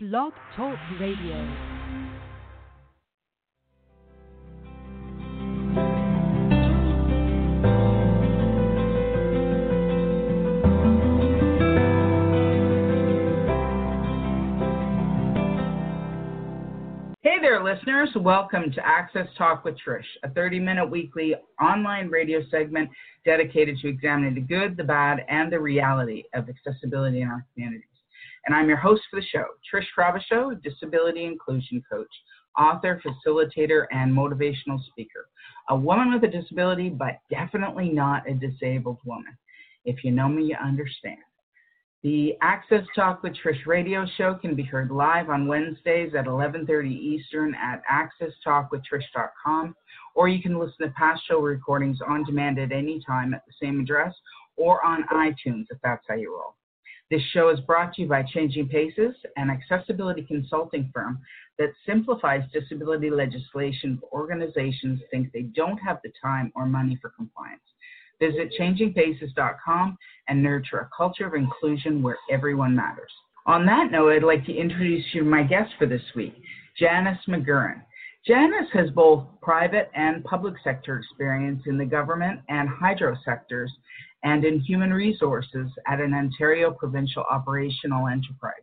Blog Talk Radio. Hey there, listeners. Welcome to Access Talk with Trish, a 30 minute weekly online radio segment dedicated to examining the good, the bad, and the reality of accessibility in our communities. And I'm your host for the show, Trish Frabisho, disability inclusion coach, author, facilitator, and motivational speaker. A woman with a disability, but definitely not a disabled woman. If you know me, you understand. The Access Talk with Trish radio show can be heard live on Wednesdays at 11:30 Eastern at accesstalkwithtrish.com, or you can listen to past show recordings on demand at any time at the same address or on iTunes if that's how you roll. This show is brought to you by Changing Paces, an accessibility consulting firm that simplifies disability legislation for organizations think they don't have the time or money for compliance. Visit changingpaces.com and nurture a culture of inclusion where everyone matters. On that note, I'd like to introduce you to my guest for this week, Janice McGurran. Janice has both private and public sector experience in the government and hydro sectors and in human resources at an Ontario provincial operational enterprise.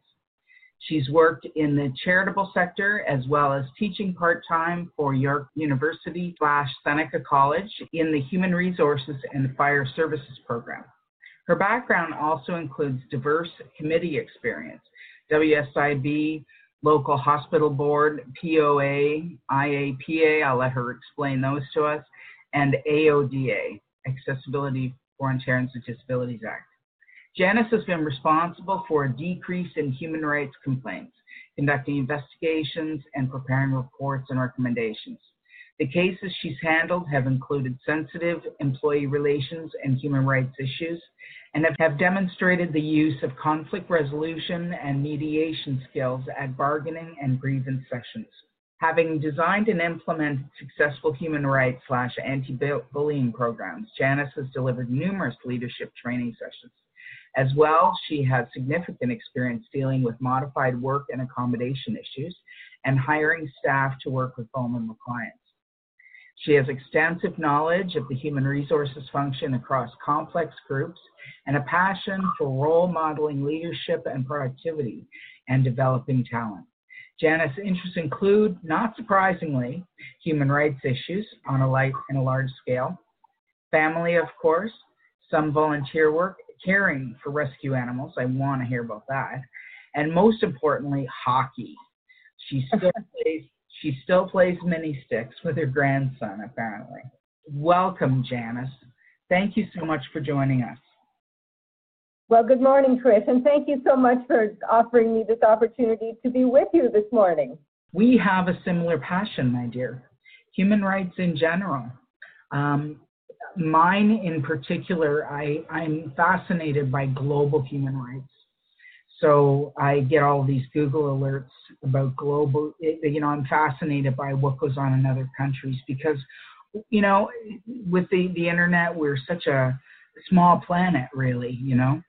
She's worked in the charitable sector as well as teaching part time for York University slash Seneca College in the Human Resources and Fire Services program. Her background also includes diverse committee experience, WSIB, local hospital board, PAO, IAPA, I'll let her explain those to us, and AODA, Accessibility for Ontarians with Disabilities Act. Janice has been responsible for a decrease in human rights complaints, conducting investigations, and preparing reports and recommendations. The cases she's handled have included sensitive employee relations and human rights issues and have demonstrated the use of conflict resolution and mediation skills at bargaining and grievance sessions. Having designed and implemented successful human rights slash anti-bullying programs, Janice has delivered numerous leadership training sessions. As well, she has significant experience dealing with modified work and accommodation issues and hiring staff to work with vulnerable clients. She has extensive knowledge of the human resources function across complex groups and a passion for role modeling leadership and productivity and developing talent. Janice's interests include, not surprisingly, human rights issues on a light and a large scale, family, of course, some volunteer work, caring for rescue animals. I want to hear about that. And most importantly, hockey. She still plays she still plays mini sticks with her grandson, apparently. Welcome, Janice. Thank you so much for joining us. Well, good morning, Trish, and thank you so much for offering me this opportunity to be with you this morning. We have a similar passion, my dear. Human rights in general. Um, mine in particular, I, I'm fascinated by global human rights. So I get all these Google alerts about global, you know, I'm fascinated by what goes on in other countries because, you know, with the, the internet, we're such a small planet, really, you know,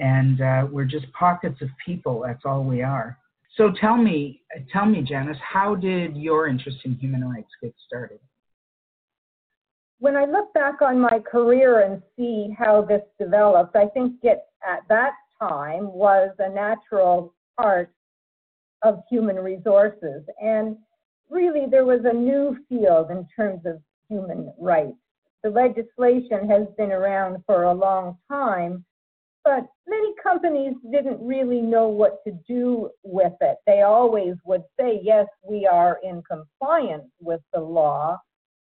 and uh, we're just pockets of people. That's all we are. So tell me, tell me, Janice, how did your interest in human rights get started? When I look back on my career and see how this developed, I think it, at that time was a natural part of human resources. And really, there was a new field in terms of human rights. The legislation has been around for a long time, but many companies didn't really know what to do with it. They always would say, yes, we are in compliance with the law,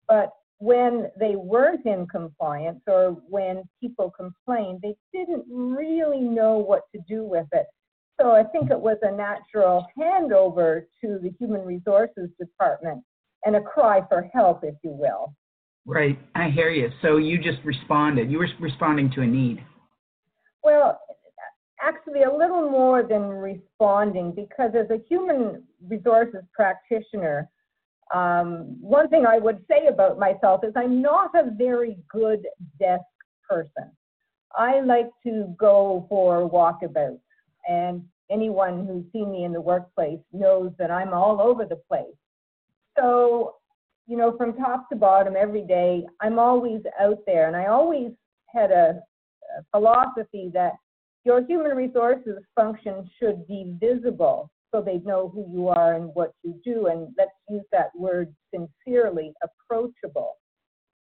but when they weren't in compliance or when people complained, they didn't really know what to do with it. So I think it was a natural handover to the Human Resources Department and a cry for help, if you will. Right, I hear you. So you just responded. You were responding to a need. Well, actually, a little more than responding, because as a human resources practitioner, um, one thing I would say about myself is I'm not a very good desk person. I like to go for walkabouts and anyone who's seen me in the workplace knows that I'm all over the place. So, you know, from top to bottom every day, I'm always out there. And I always had a, a philosophy that your human resources function should be visible so they know who you are and what you do. And let's use that word sincerely, approachable.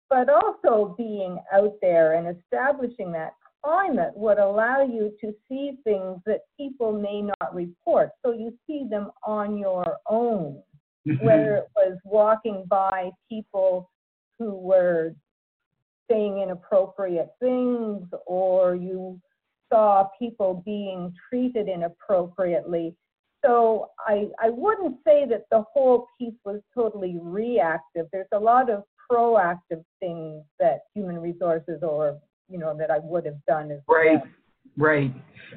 But also being out there and establishing that climate would allow you to see things that people may not report. So you see them on your own, mm-hmm. whether it was walking by people who were saying inappropriate things or you saw people being treated inappropriately. So I, I wouldn't say that the whole piece was totally reactive. There's a lot of proactive things that human resources or you know that I would have done as right. Well. Right,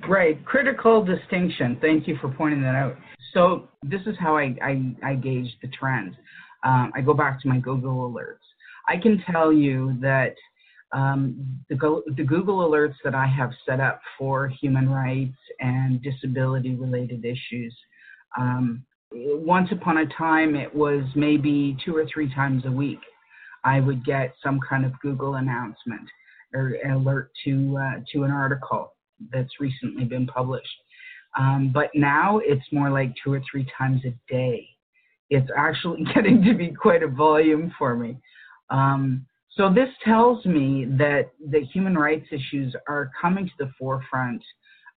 right. Critical distinction. Thank you for pointing that out. So this is how I, I, I gauge the trends. Um, I go back to my Google alerts. I can tell you that um, the, the Google alerts that I have set up for human rights and disability related issues, um, once upon a time it was maybe two or three times a week. I would get some kind of Google announcement or alert to uh, to an article that's recently been published. Um, but now it's more like two or three times a day. It's actually getting to be quite a volume for me. Um, so this tells me that the human rights issues are coming to the forefront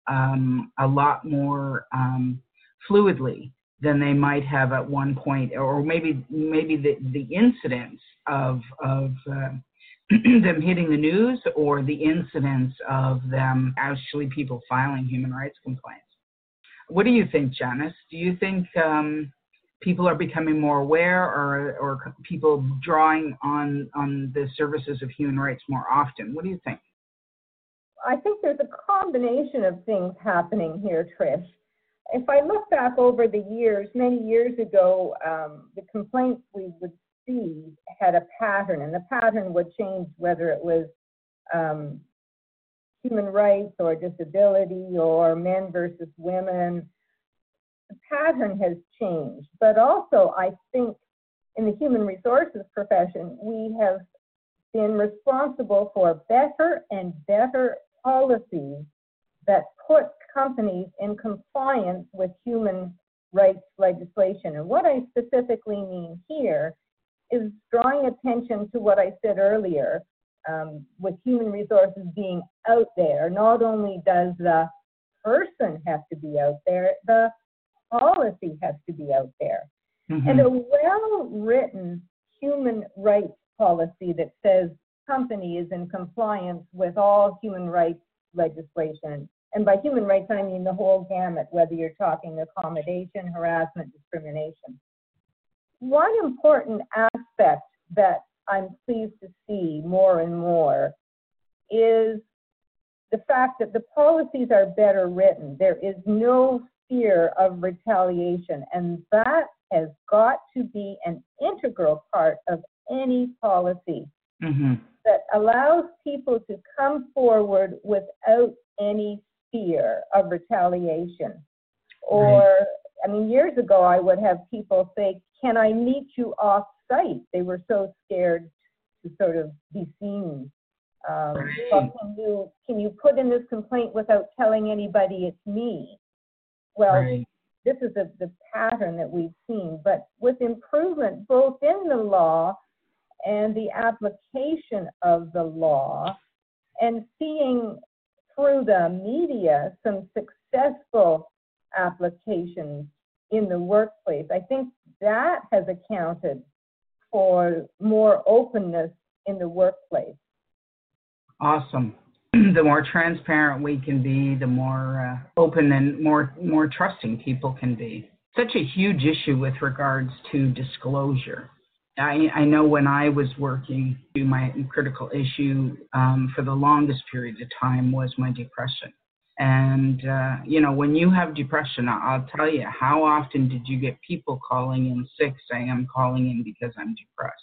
um, a lot more um, fluidly than they might have at one point, or maybe maybe the, the incidents of of uh, them hitting the news or the incidents of them actually people filing human rights complaints. What do you think, Janice? Do you think um, people are becoming more aware or, or people drawing on, on the services of human rights more often? What do you think? I think there's a combination of things happening here, Trish. If I look back over the years, many years ago, um, the complaints we would see had a pattern, and the pattern would change whether it was um, human rights or disability or men versus women. Pattern has changed, but also I think in the human resources profession, we have been responsible for better and better policies that put companies in compliance with human rights legislation. And what I specifically mean here is drawing attention to what I said earlier um, with human resources being out there. Not only does the person have to be out there, the policy has to be out there. Mm-hmm. And a well written human rights policy that says company is in compliance with all human rights legislation. And by human rights, I mean the whole gamut, whether you're talking accommodation, harassment, discrimination one important aspect that I'm pleased to see more and more is the fact that the policies are better written. There is no fear of retaliation, and that has got to be an integral part of any policy mm-hmm. that allows people to come forward without any fear of retaliation or right. I mean, years ago, I would have people say, Can I meet you off site? They were so scared to sort of be seen. Um, right. well, can you can you put in this complaint without telling anybody it's me? Well, right. this is a, the pattern that we've seen, but with improvement both in the law and the application of the law, and seeing through the media some successful applications in the workplace. I think that has accounted for more openness in the workplace. Awesome. The more transparent we can be, the more uh, open and more more trusting people can be. Such a huge issue with regards to disclosure. I, I know when I was working, my critical issue um, for the longest period of time was my depression. And, uh, you know, when you have depression, I'll tell you, how often did you get people calling in sick saying, I'm calling in because I'm depressed?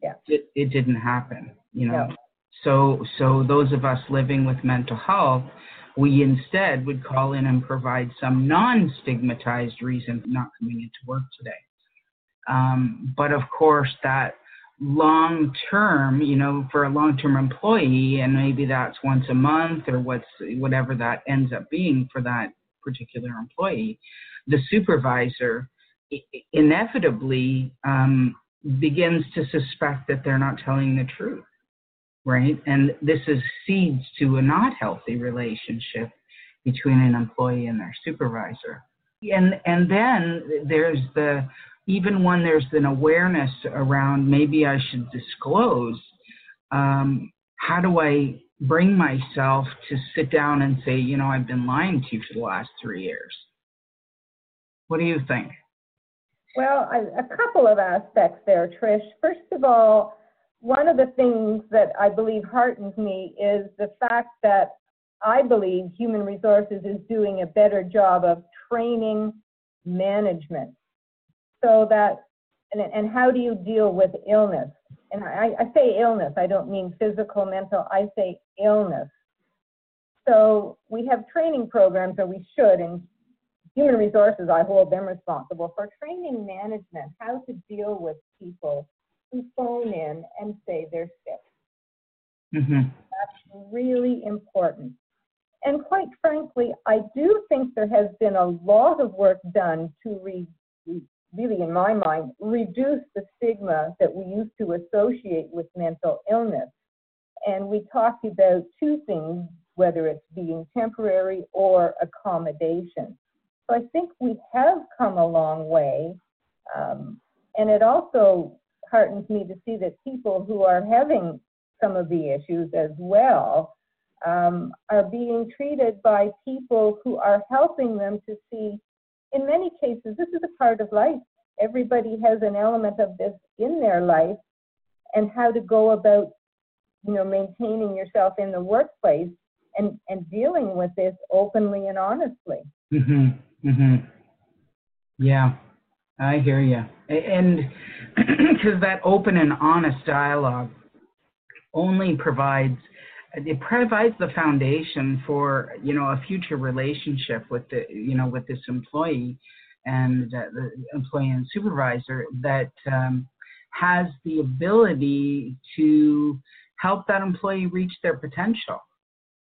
Yeah. It, it didn't happen, you know. Yeah. So, so those of us living with mental health, we instead would call in and provide some non stigmatized reason for not coming into work today. Um, but of course, that long term, you know, for a long term employee, and maybe that's once a month or what's whatever that ends up being for that particular employee, the supervisor inevitably um, begins to suspect that they're not telling the truth, right? And this is seeds to a not healthy relationship between an employee and their supervisor. And and then there's the even when there's an awareness around maybe I should disclose, um, how do I bring myself to sit down and say, you know, I've been lying to you for the last three years? What do you think? Well, a, a couple of aspects there, Trish. First of all, one of the things that I believe heartens me is the fact that I believe human resources is doing a better job of training management. So that and, and how do you deal with illness? And I, I say illness i don't mean physical mental i say illness. So we have training programs or we should and human resources i hold them responsible for training management how to deal with people who phone in and say they're sick mm-hmm. that's really important and quite frankly, I do think there has been a lot of work done to re- really, in my mind, reduce the stigma that we used to associate with mental illness. And we talked about two things, whether it's being temporary or accommodation. So I think we have come a long way. Um, and it also heartens me to see that people who are having some of the issues as well um, are being treated by people who are helping them to see in many cases, this is a part of life. Everybody has an element of this in their life, and how to go about, you know, maintaining yourself in the workplace and and dealing with this openly and honestly. Mhm. Mhm. Yeah, I hear you. And because that open and honest dialogue only provides it provides the foundation for you know a future relationship with the you know with this employee and uh, the employee and supervisor that um, has the ability to help that employee reach their potential.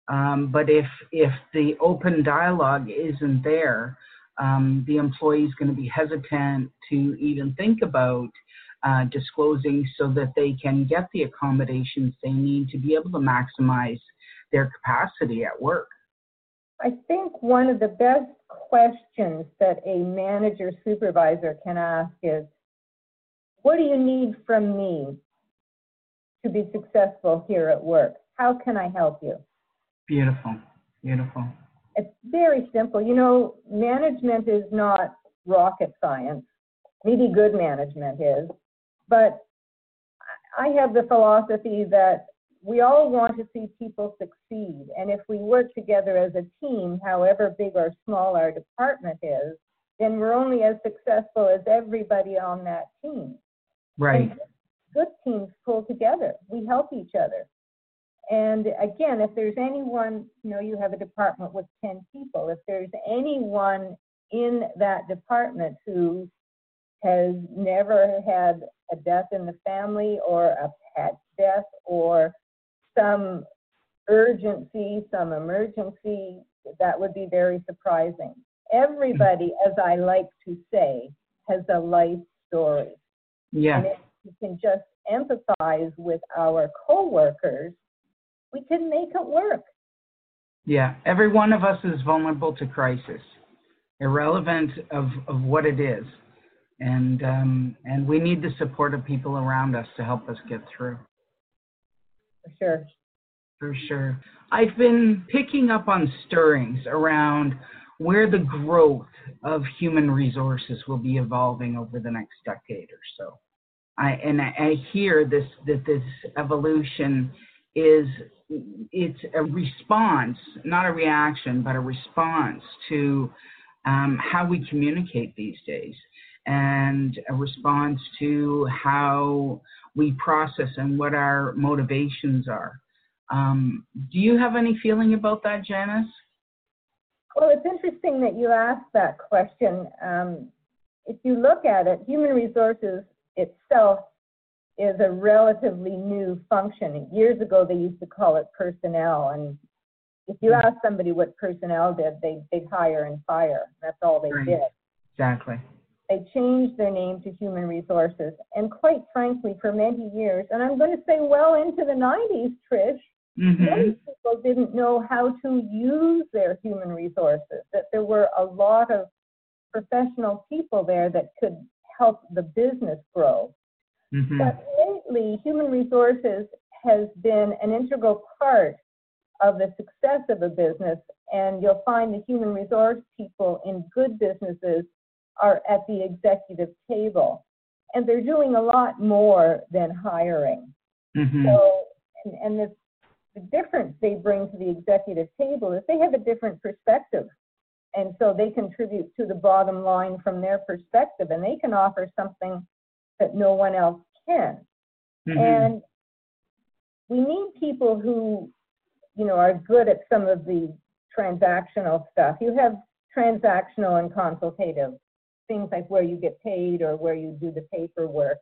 Um, but if if the open dialogue isn't there, um, the employee is going to be hesitant to even think about uh, disclosing so that they can get the accommodations they need to be able to maximize their capacity at work. I think one of the best questions that a manager supervisor can ask is What do you need from me to be successful here at work? How can I help you? Beautiful, beautiful. It's very simple. You know, management is not rocket science. Maybe good management is. But I have the philosophy that we all want to see people succeed. And if we work together as a team, however big or small our department is, then we're only as successful as everybody on that team. Right. And good teams pull together. We help each other. And again, if there's anyone, you know, you have a department with 10 people, if there's anyone in that department who has never had a death in the family or a pet death or some urgency, some emergency, that would be very surprising. Everybody, as I like to say, has a life story. Yeah. And if we can just empathize with our coworkers, we can make it work. Yeah, every one of us is vulnerable to crisis, irrelevant of, of what it is and um, and we need the support of people around us to help us get through. For sure. For sure. I've been picking up on stirrings around where the growth of human resources will be evolving over the next decade or so. I, and I, I hear this that this evolution is it's a response, not a reaction, but a response to um, how we communicate these days and a response to how we process and what our motivations are. Um, do you have any feeling about that, Janice? Well, it's interesting that you asked that question. Um, if you look at it, human resources itself is a relatively new function. Years ago, they used to call it personnel, and if you ask somebody what personnel did, they, they'd hire and fire. That's all they Right. did. Exactly. They changed their name to human resources. And quite frankly, for many years, and I'm going to say well into the 90s, Trish, hmm many people didn't know how to use their human resources, that there were a lot of professional people there that could help the business grow. hmm But lately, human resources has been an integral part of the success of a business, and you'll find the human resource people in good businesses are at the executive table. And they're doing a lot more than hiring. hmm So, and, and the, the difference they bring to the executive table is they have a different perspective. And so they contribute to the bottom line from their perspective, and they can offer something that no one else can. hmm And we need people who, you know, are good at some of the transactional stuff. You have transactional and consultative things like where you get paid or where you do the paperwork.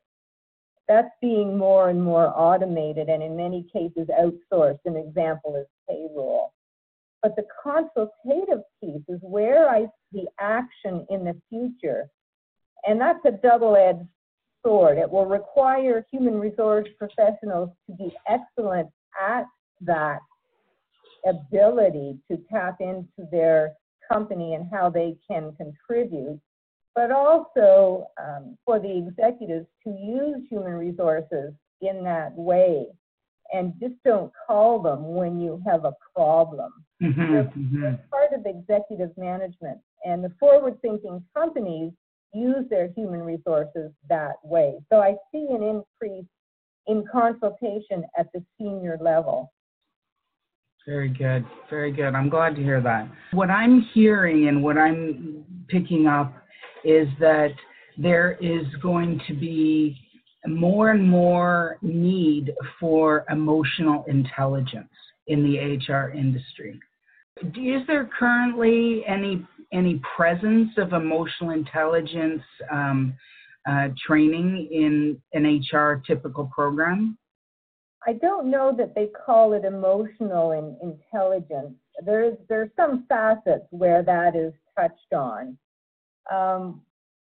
That's being more and more automated and in many cases outsourced. An example is payroll. But the consultative piece is where I see action in the future. And that's a double edged sword. It will require human resource professionals to be excellent at that ability to tap into their company and how they can contribute, but also um, for the executives to use human resources in that way and just don't call them when you have a problem hmm hmm part of executive management. And the forward thinking companies use their human resources that way. So I see an increase in consultation at the senior level. Very good. Very good. I'm glad to hear that. What I'm hearing and what I'm picking up is that there is going to be more and more need for emotional intelligence in the HR industry. Is there currently any any presence of emotional intelligence um, uh, training in an HR typical program? I don't know that they call it emotional in, intelligence. There's there's some facets where that is touched on, um,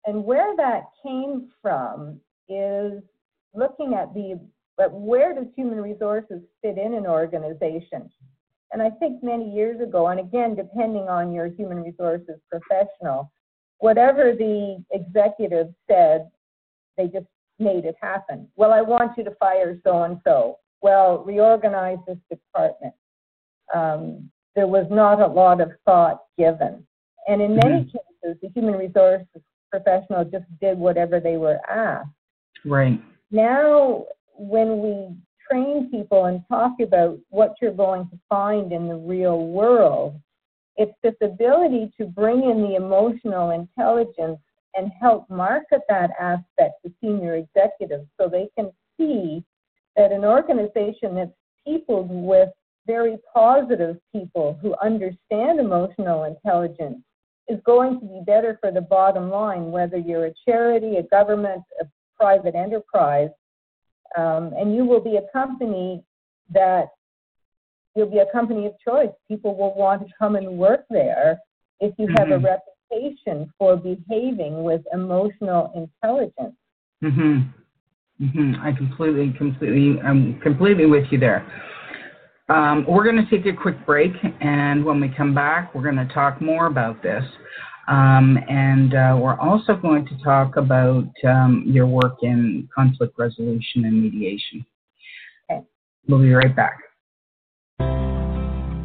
and where that came from is looking at the but where does human resources fit in an organization? And I think many years ago, and again, depending on your human resources professional, whatever the executive said, they just made it happen. Well, I want you to fire so and so. Well, reorganize this department. Um, there was not a lot of thought given. And in many cases, the human resources professional just did whatever they were asked. Right. Now, when we train people and talk about what you're going to find in the real world, it's this ability to bring in the emotional intelligence and help market that aspect to senior executives so they can see that an organization that's peopled with very positive people who understand emotional intelligence is going to be better for the bottom line, whether you're a charity, a government, a private enterprise. Um, and you will be a company that you'll be a company of choice. People will want to come and work there if you have a Mhm. reputation for behaving with emotional intelligence. Mm-hmm. Mm-hmm. I completely, completely, I'm completely with you there. Um, we're going to take a quick break, and when we come back, we're going to talk more about this. Um, and uh, we're also going to talk about um, your work in conflict resolution and mediation. Okay. We'll be right back.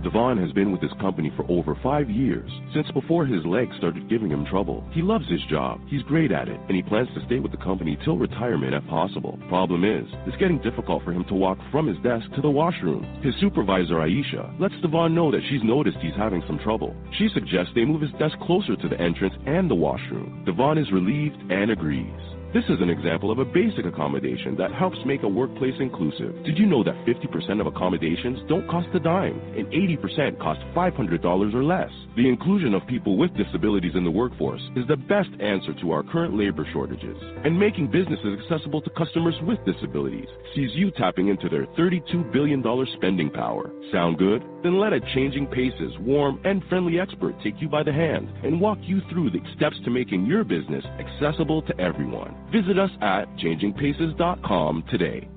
Devon has been with this company for over five years, since before his legs started giving him trouble. He loves his job, he's great at it, and he plans to stay with the company till retirement if possible. Problem is, it's getting difficult for him to walk from his desk to the washroom. His supervisor, Aisha, lets Devon know that she's noticed he's having some trouble. She suggests they move his desk closer to the entrance and the washroom. Devon is relieved and agrees. This is an example of a basic accommodation that helps make a workplace inclusive. Did you know that 50% of accommodations don't cost a dime and 80% cost $500 or less? The inclusion of people with disabilities in the workforce is the best answer to our current labor shortages. And making businesses accessible to customers with disabilities sees you tapping into their $32 billion spending power. Sound good? Then let a changing paces, warm, and friendly expert take you by the hand and walk you through the steps to making your business accessible to everyone. Visit us at changingpaces.com today.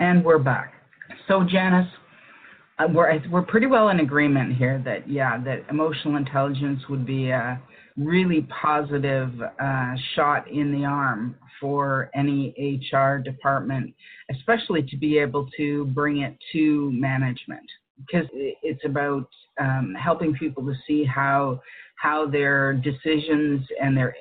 And we're back. So, Janice, uh, we're, we're pretty well in agreement here that, yeah, that emotional intelligence would be a really positive uh, shot in the arm for any HR department, especially to be able to bring it to management because it's about um, helping people to see how how their decisions and their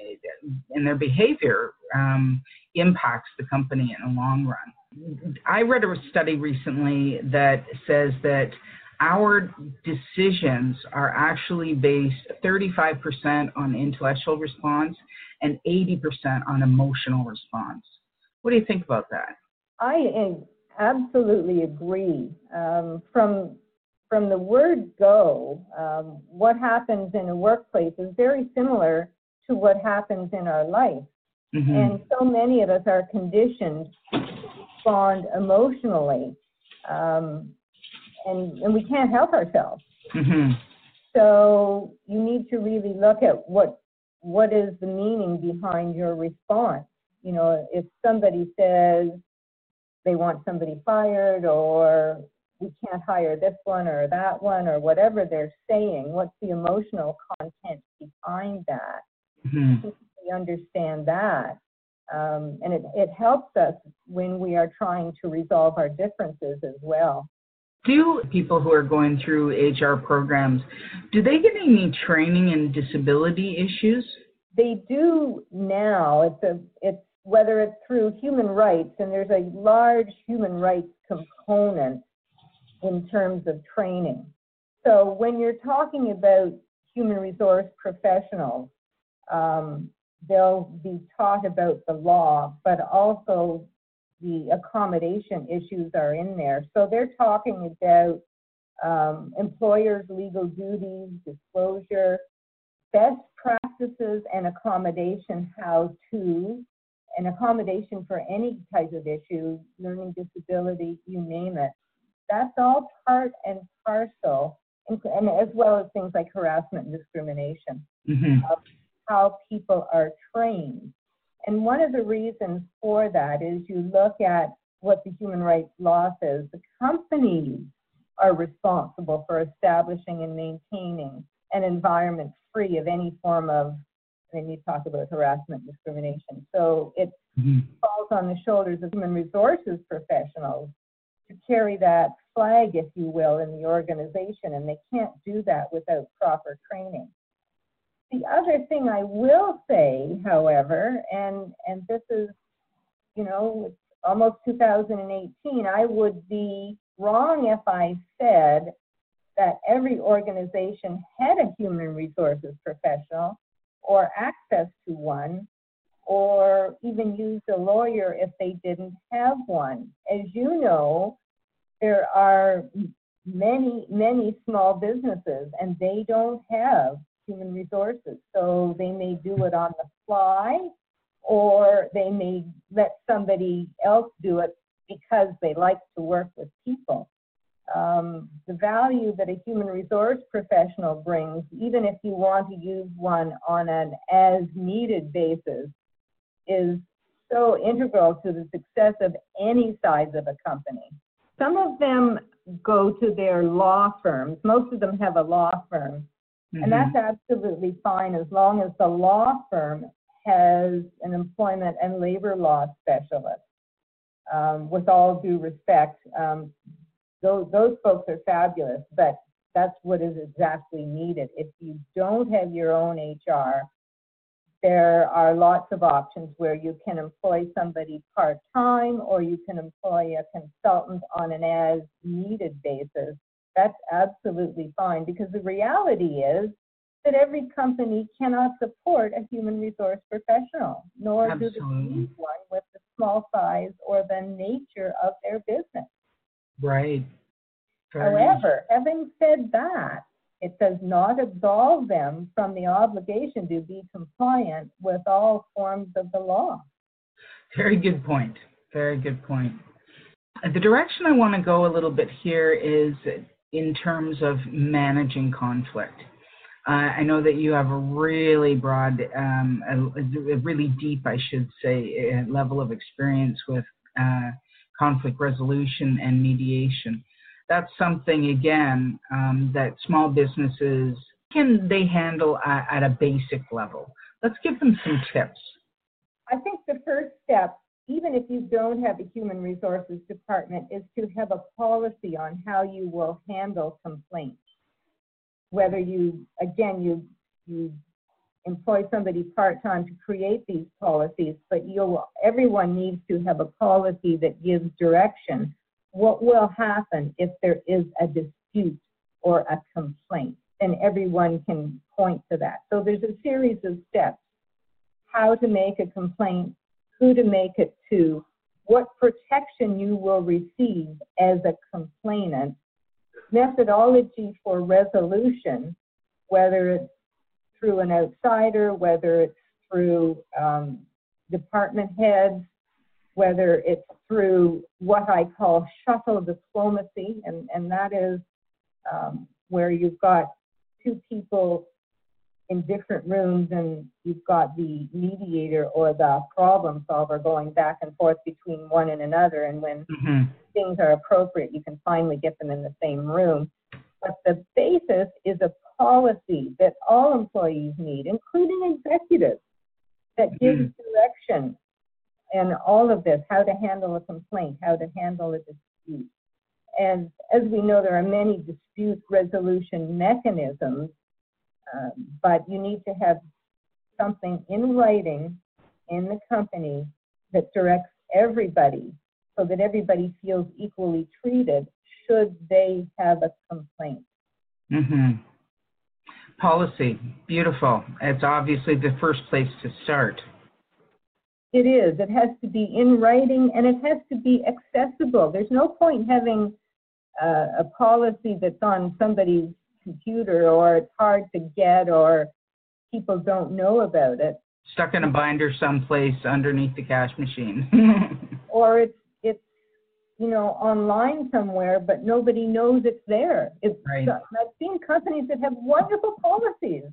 and their behavior um, impacts the company in the long run. I read a study recently that says that our decisions are actually based 35% on intellectual response and 80% on emotional response. What do you think about that? I absolutely agree. Um, from from the word go, um, what happens in a workplace is very similar to what happens in our life. Mm-hmm. And so many of us are conditioned to respond emotionally, um, and, and we can't help ourselves. Mm-hmm. So you need to really look at what what is the meaning behind your response. You know, if somebody says they want somebody fired or we can't hire this one or that one or whatever they're saying. What's the emotional content behind that? Mm-hmm. We understand that. Um, and it, it helps us when we are trying to resolve our differences as well. Do people who are going through HR programs, do they get any training in disability issues? They do now. It's a it's whether it's through human rights, and there's a large human rights component in terms of training. So when you're talking about human resource professionals, um, they'll be taught about the law, but also the accommodation issues are in there. So they're talking about um, employers' legal duties, disclosure, best practices, and accommodation how to, and accommodation for any type of issue, learning disability, you name it that's all part and parcel, and, and as well as things like harassment and discrimination, mm-hmm. of how people are trained. And one of the reasons for that is you look at what the human rights law says. The companies are responsible for establishing and maintaining an environment free of any form of, and you talk about harassment, discrimination. So it mm-hmm. falls on the shoulders of human resources professionals to carry that flag, if you will, in the organization, and they can't do that without proper training. The other thing I will say, however, and and this is, you know, almost 2018, I would be wrong if I said that every organization had a human resources professional or access to one or even used a lawyer if they didn't have one. As you know, there are many, many small businesses and they don't have human resources. So they may do it on the fly or they may let somebody else do it because they like to work with people. Um, the value that a human resource professional brings, even if you want to use one on an as needed basis, is so integral to the success of any size of a company. Some of them go to their law firms. Most of them have a law firm. Mm-hmm. And that's absolutely fine as long as the law firm has an employment and labor law specialist. Um, with all due respect, um, those, those folks are fabulous, but that's what is exactly needed. If you don't have your own HR, there are lots of options where you can employ somebody part time or you can employ a consultant on an as needed basis. That's absolutely fine because the reality is that every company cannot support a human resource professional, nor do they need one with the small size or the nature of their business. Right. Very- However, having said that, it does not absolve them from the obligation to be compliant with all forms of the law. Very good point. Very good point. The direction I want to go a little bit here is in terms of managing conflict. Uh, I know that you have a really broad, um, a, a really deep, I should say, uh, level of experience with uh, conflict resolution and mediation. That's something again um, that small businesses can they handle at, at a basic level. Let's give them some tips. I think the first step, even if you don't have a human resources department, is to have a policy on how you will handle complaints. Whether you, again, you, you employ somebody part-time to create these policies, but you'll, everyone needs to have a policy that gives direction. What will happen if there is a dispute or a complaint? And everyone can point to that. So there's a series of steps how to make a complaint, who to make it to, what protection you will receive as a complainant, methodology for resolution, whether it's through an outsider, whether it's through um, department heads, whether it's through what I call shuttle diplomacy, and, and that is um, where you've got two people in different rooms and you've got the mediator or the problem solver going back and forth between one and another and when Mhm. things are appropriate you can finally get them in the same room. But the basis is a policy that all employees need including executives that gives direction and all of this how to handle a complaint how to handle a dispute. And as we know there are many dispute resolution mechanisms um, but you need to have something in writing in the company that directs everybody so that everybody feels equally treated should they have a complaint. hmm Policy, beautiful. It's obviously the first place to start. It is. It has to be in writing and it has to be accessible. There's no point having uh, a policy that's on somebody's computer or it's hard to get or people don't know about it. Stuck in a binder someplace underneath the cash machine. or it's it's you know online somewhere but nobody knows it's there. It's Right. i've seen companies that have wonderful policies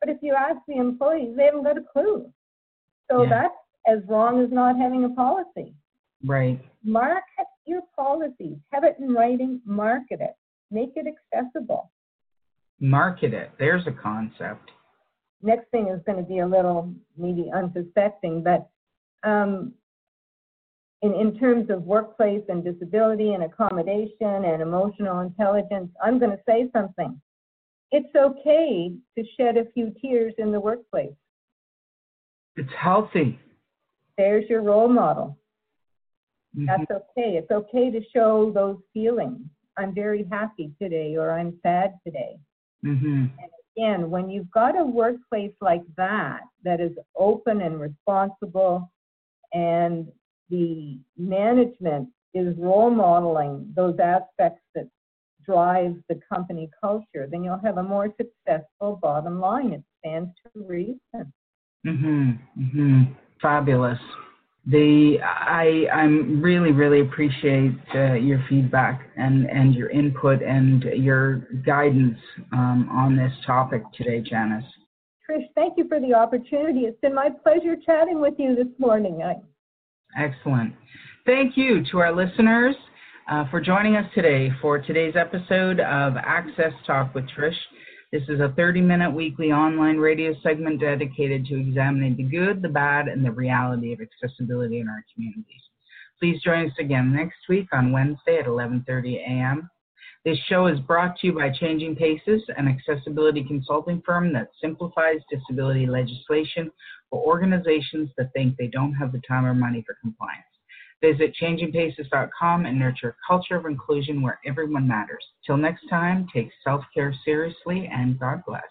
but if you ask the employees they haven't got a clue. So Yeah. that's as wrong as not having a policy. Right. market your policies. Have it in writing. Market it. Make it accessible Market it. There's a concept. next thing is going to be a little maybe unsuspecting, but um, in, in terms of workplace and disability and accommodation and emotional intelligence, I'm going to say something. It's okay to shed a few tears in the workplace. It's healthy. There's your role model. Mhm. That's okay. It's okay to show those feelings. I'm very happy today or I'm sad today. Mhm. again, when you've got a workplace like that, that is open and responsible, and the management is role modeling those aspects that drive the company culture, then you'll have a more successful bottom line. It stands to reason. Mm-hmm. Mm-hmm. Fabulous. The I I'm really really appreciate uh, your feedback and and your input and your guidance um, on this topic today, Janice. Trish, thank you for the opportunity. It's been my pleasure chatting with you this morning. I, Excellent. Thank you to our listeners uh, for joining us today for today's episode of Access Talk with Trish. This is a 30 minute weekly online radio segment dedicated to examining the good, the bad, and the reality of accessibility in our communities. Please join us again next week on Wednesday at 11:30 a.m. This show is brought to you by Changing Paces, an accessibility consulting firm that simplifies disability legislation for organizations that think they don't have the time or money for compliance. Visit changingpaces.com and nurture a culture of inclusion where everyone matters. Till next time, take self care seriously and God bless.